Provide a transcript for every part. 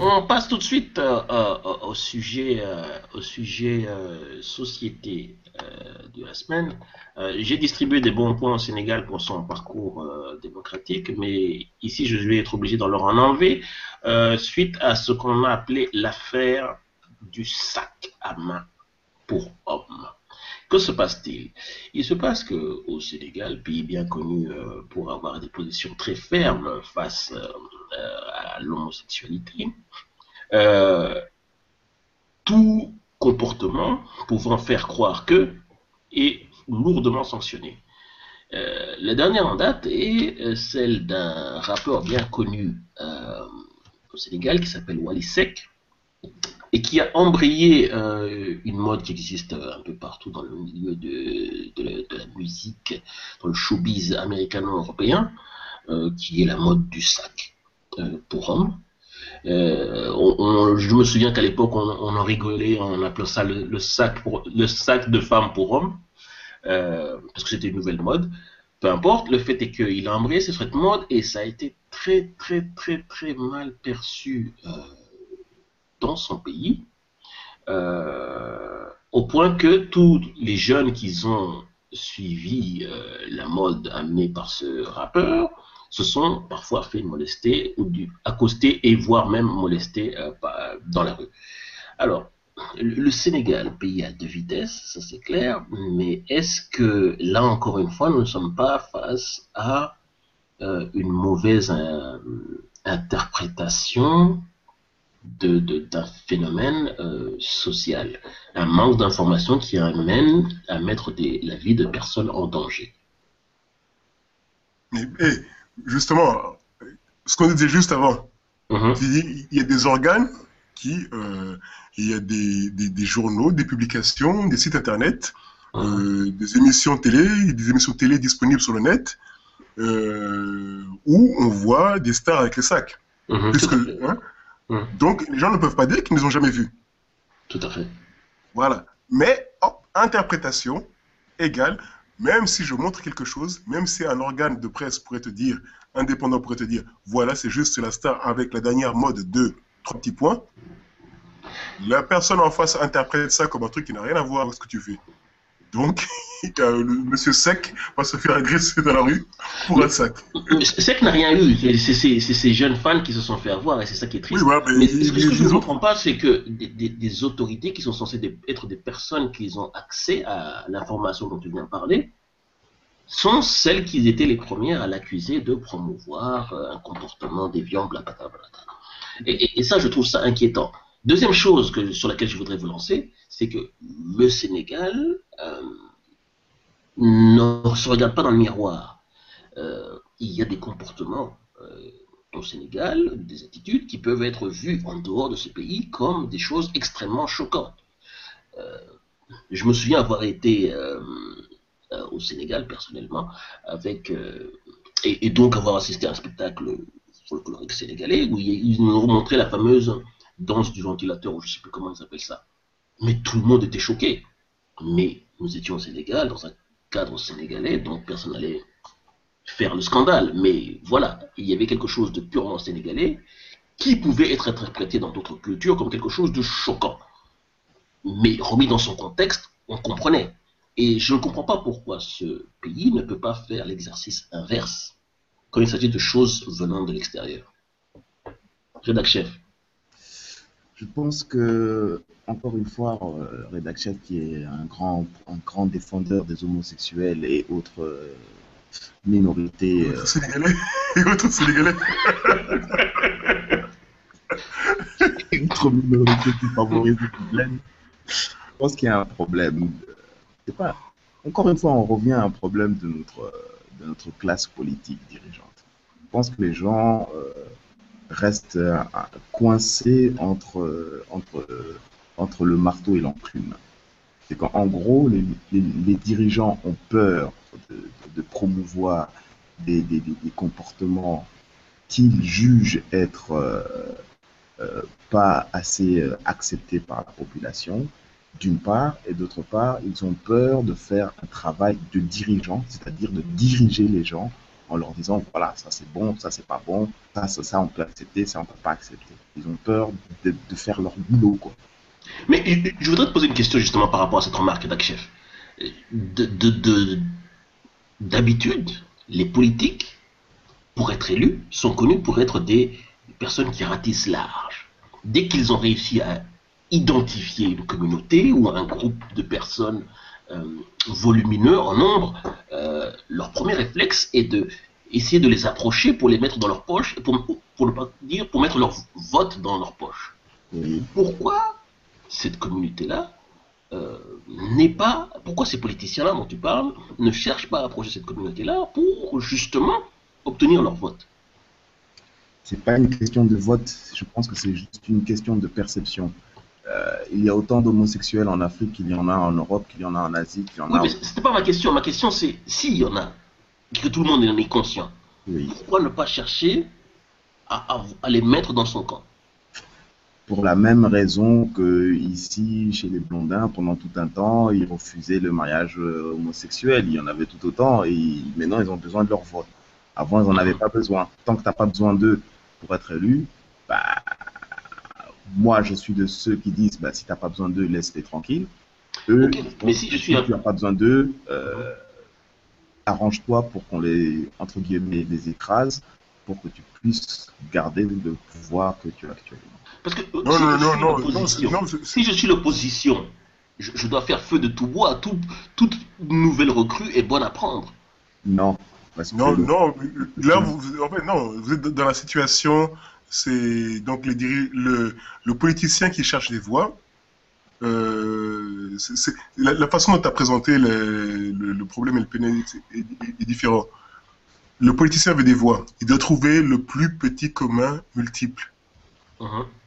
On passe tout de suite euh, euh, au sujet, euh, au sujet société de la semaine. J'ai distribué des bons points au Sénégal pour son parcours démocratique, mais ici je vais être obligé d'en leur en enlever suite à ce qu'on a appelé l'affaire du sac à main pour hommes. Que se passe-t-il? Il se passe que au Sénégal, pays bien connu pour avoir des positions très fermes face à l'homosexualité, euh, tout comportement pouvant faire croire que est lourdement sanctionné. Euh, la dernière en date est euh, celle d'un rappeur bien connu au Sénégal qui s'appelle Wally Sek et qui a embrayé une mode qui existe un peu partout dans le milieu de, de la musique, dans le showbiz américano-européen, qui est la mode du sac. Euh, pour hommes. Euh, je me souviens qu'à l'époque, on, en rigolait en appelant ça le, sac, le sac de femmes pour hommes, euh, parce que c'était une nouvelle mode. Peu importe, le fait est qu'il a embrayé cette mode et ça a été très, très, très, très mal perçu dans son pays, au point que tous les jeunes qui ont suivi la mode amenée par ce rappeur se sont parfois fait molester ou accoster et voire même molester euh, dans la rue. Alors, le Sénégal, pays à deux vitesses, ça c'est clair, mais est-ce que là encore une fois, nous ne sommes pas face à euh, une mauvaise euh, interprétation d'un phénomène social, un manque d'information qui amène à mettre la vie de personnes en danger mais, justement, ce qu'on disait juste avant, mhm. il y a des organes qui, euh, il y a des, des, journaux, des publications, des sites internet, mhm. euh, des émissions télé, des émissions télé disponibles sur le net, euh, où on voit des stars avec les sacs. Mhm. Hein, donc, les gens ne peuvent pas dire qu'ils ne les ont jamais vus. Tout à fait. Voilà. Mais, interprétation égale même si je montre quelque chose, même si un organe de presse pourrait te dire, indépendant pourrait te dire, voilà, c'est juste la star avec la dernière mode de trois petits points, la personne en face interprète ça comme un truc qui n'a rien à voir avec ce que tu fais. Donc, le monsieur Sec va se faire agresser dans la rue pour un sac. Sec n'a rien eu. C'est ces jeunes fans qui se sont fait avoir et c'est ça qui est triste. mais, ce que je ne comprends pas, c'est que des, autorités qui sont censées être des personnes qui ont accès à l'information dont tu viens de parler sont celles qui étaient les premières à l'accuser de promouvoir euh, un comportement déviant, blablabla. Et, et, ça, je trouve ça inquiétant. Deuxième chose sur laquelle je voudrais vous lancer, c'est que le Sénégal euh, ne se regarde pas dans le miroir. Euh, il y a des comportements euh, au Sénégal, des attitudes qui peuvent être vues en dehors de ce pays comme des choses extrêmement choquantes. je me souviens avoir été au Sénégal personnellement, avec et, donc avoir assisté à un spectacle folklorique sénégalais où ils nous montraient la fameuse danse du ventilateur, ou je ne sais plus comment ils appellent ça. Mais tout le monde était choqué. Mais nous étions au Sénégal, dans un cadre sénégalais, donc personne n'allait faire le scandale. Mais voilà, il y avait quelque chose de purement sénégalais qui pouvait être interprété dans d'autres cultures comme quelque chose de choquant. Mais remis dans son contexte, on comprenait. Et je ne comprends pas pourquoi ce pays ne peut pas faire l'exercice inverse quand il s'agit de choses venant de l'extérieur. Rédac chef. Je pense que, encore une fois, euh, Redac Chef, qui est un grand, un grand défendeur des homosexuels et autres euh, minorités. Euh, sénégalais et autres sénégalais. autres minorités qui favorisent le problème. Je pense qu'il y a un problème. C'est pas. Encore une fois, on revient à un problème de notre, de notre classe politique dirigeante. Je pense que les gens reste euh, coincé entre, euh, entre, euh, entre le marteau et l'enclume. C'est qu'en gros, les, les, dirigeants ont peur de, promouvoir des, des, des, comportements qu'ils jugent être pas assez acceptés par la population, d'une part, et d'autre part, ils ont peur de faire un travail de dirigeant, c'est-à-dire de diriger les gens en leur disant voilà, ça c'est bon, ça c'est pas bon, ça, ça, ça, on peut accepter, ça on peut pas accepter. Ils ont peur de, faire leur boulot, quoi. Mais je voudrais te poser une question justement par rapport à cette remarque d'Akchef. De, de, de- D'habitude, les politiques, pour être élus, sont connus pour être des personnes qui ratissent large. Dès qu'ils ont réussi à identifier une communauté ou un groupe de personnes volumineux en nombre, euh, leur premier réflexe est de essayer de les approcher pour les mettre dans leur poche, pour, pour ne pas dire pour mettre leur vote dans leur poche. Pourquoi cette communauté-là euh, n'est pas, pourquoi ces politiciens-là dont tu parles ne cherchent pas à approcher cette communauté-là pour justement obtenir leur vote? C'est pas une question de vote, je pense que c'est juste une question de perception. Euh, il y a autant d'homosexuels en Afrique qu'il y en a en Europe, qu'il y en a en Asie, qu'il y en Oui, a. mais c'était pas ma question. Ma question, c'est s'il y en a, et que tout le monde en est conscient, Oui. pourquoi ne pas chercher à, à- à les mettre dans son camp? Pour la même raison que ici, chez les Blondins, pendant tout un temps, ils refusaient le mariage euh, homosexuel. Il y en avait tout autant et maintenant ils ont besoin de leur vote. Avant, ils n'en avaient pas besoin. Tant que tu n'as pas besoin d'eux pour être élu, bah, moi je suis de ceux qui disent bah, si tu n'as pas besoin d'eux, laisse-les tranquilles. Eux, mais si je suis un- tu n'as pas besoin d'eux, euh, arrange-toi pour qu'on les, entre guillemets, les écrase pour que tu puisses garder le pouvoir que tu as actuellement. Parce que Non, si non, je non, suis non, si je suis l'opposition, je, je dois faire feu de tout bois. Tout- toute nouvelle recrue est bonne à prendre. Non, parce que Non, le- non, là, vous, vous- en fait, non, vous êtes dans la situation, c'est donc diri- le, le politicien qui cherche des voix. euh, la, la façon dont tu as présenté le, le- le problème et le pénalité est, est- différent. Le politicien veut des voix. Il doit trouver le plus petit commun multiple.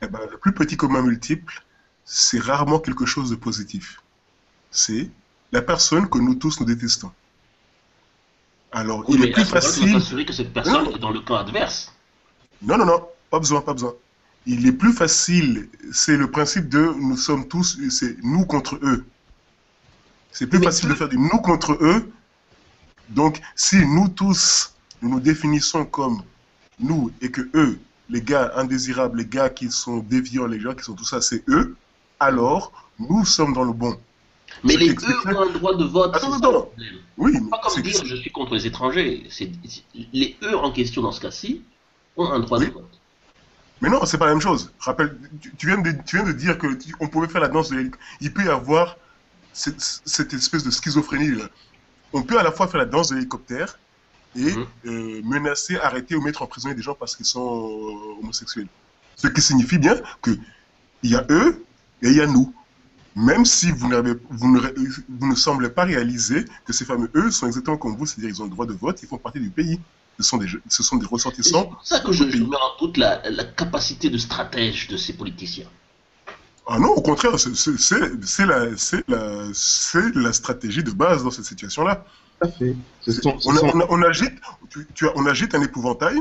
Eh ben, le plus petit commun multiple, c'est rarement quelque chose de positif. C'est la personne que nous tous nous détestons. Alors, Oui, il est plus facile. t'assurer que cette personne Non. est dans le camp adverse. Non, non, non, pas besoin, pas besoin. Il est plus facile, c'est le principe de nous sommes tous, c'est nous contre eux. C'est plus Mais facile de faire du nous contre eux. Donc, si nous tous, nous nous définissons comme nous et que eux, les gars indésirables, les gars qui sont déviants, les gars qui sont tout ça, c'est eux, alors nous sommes dans le bon. Mais Ce les eux ont un droit de vote. Attends, ça attends. le. Oui, mais pas comme dire je suis contre les étrangers. Les eux en question dans ce cas-ci ont un droit Oui. de vote. Mais non, c'est pas la même chose. Rappelle, tu, tu viens de, tu viens de dire que tu- on pouvait faire la danse de l'hélic- Il peut y avoir cette, cette espèce de schizophrénie là. On peut à la fois faire la danse de l'hélicoptère et Mhm. euh, menacer, arrêter ou mettre en prison des gens parce qu'ils sont euh, homosexuels. Ce qui signifie bien que il y a eux et il y a nous. Même si vous, n'avez, vous, ne, ré- vous ne semblez pas réaliser que ces fameux eux sont exactement comme vous, c'est-à-dire ils ont le droit de vote, ils font partie du pays. Ce sont des, je- ce sont des Et C'est ressortissants. pour ça que je, je mets en doute la, la capacité de stratège de ces politiciens. Ah non, au contraire, c'est c'est- c'est- c'est la, c'est la, c'est la stratégie de base dans cette situation-là. On, on agite, tu, tu as- on agite un épouvantail,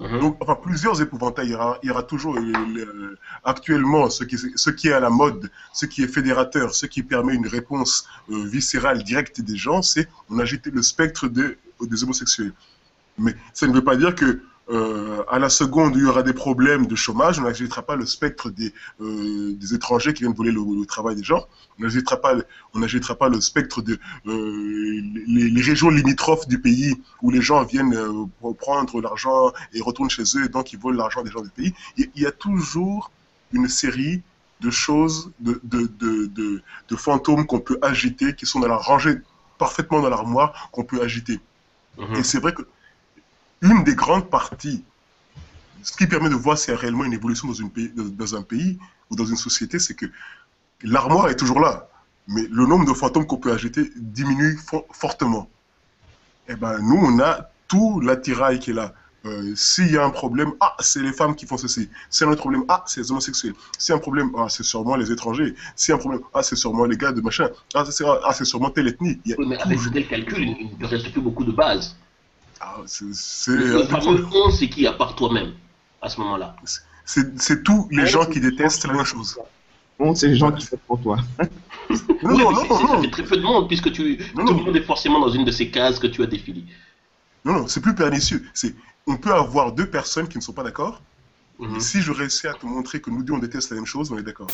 Mhm. donc, enfin plusieurs épouvantails. Il y aura, il y aura toujours euh, le- actuellement ce qui, ce qui est à la mode, ce qui est fédérateur, ce qui permet une réponse euh, viscérale directe des gens, c'est on agite le spectre des homosexuels. Mais ça ne veut pas dire que euh, à la seconde où il y aura des problèmes de chômage, on n'agitera pas le spectre des, euh, des étrangers qui viennent voler le, le travail des gens. On n'agitera pas, le- on pas le spectre de euh, les, les régions limitrophes du pays où les gens viennent prendre l'argent et retournent chez eux et donc ils volent l'argent des gens du pays. Il, il y a toujours une série de choses, de, de, de, de, de fantômes qu'on peut agiter, qui sont dans la rangée, parfaitement dans l'armoire, qu'on peut agiter. Mhm. Et c'est vrai que une des grandes parties, ce qui permet de voir s'il y a réellement une évolution dans, une pays, dans- un pays ou dans une société, c'est que l'armoire est toujours là, mais le nombre de fantômes qu'on peut agiter diminue fo- fortement. Et ben nous, on a tout l'attirail qui est là. Euh, S'il y a un problème, ah, c'est les femmes qui font ceci. S'il y a un autre problème, ah, c'est les homosexuels. S'il y a un problème, ah, c'est sûrement les étrangers. S'il y a un problème, ah, c'est sûrement les gars de machin. Ah, c'est ah, sûrement telle ethnie. Il y a Oui, mais avec toujours- tel calcul, il il ne reste plus beaucoup de bases. Ah, c'est- c'est Le fameux on, c'est qui à part toi-même à ce moment-là c'est- tous les Ouais, gens qui détestent la même chose. Bon, c'est les gens qui font pour toi. Non, Oui, non, non, non, Ça fait très peu de monde puisque tu, Non, tout non. le monde est forcément dans une de ces cases que tu as définies. Non, non, c'est plus pernicieux. C'est, on peut avoir deux personnes qui ne sont pas d'accord. Mhm. Si je réussis à te montrer que nous deux on déteste la même chose, on est d'accord.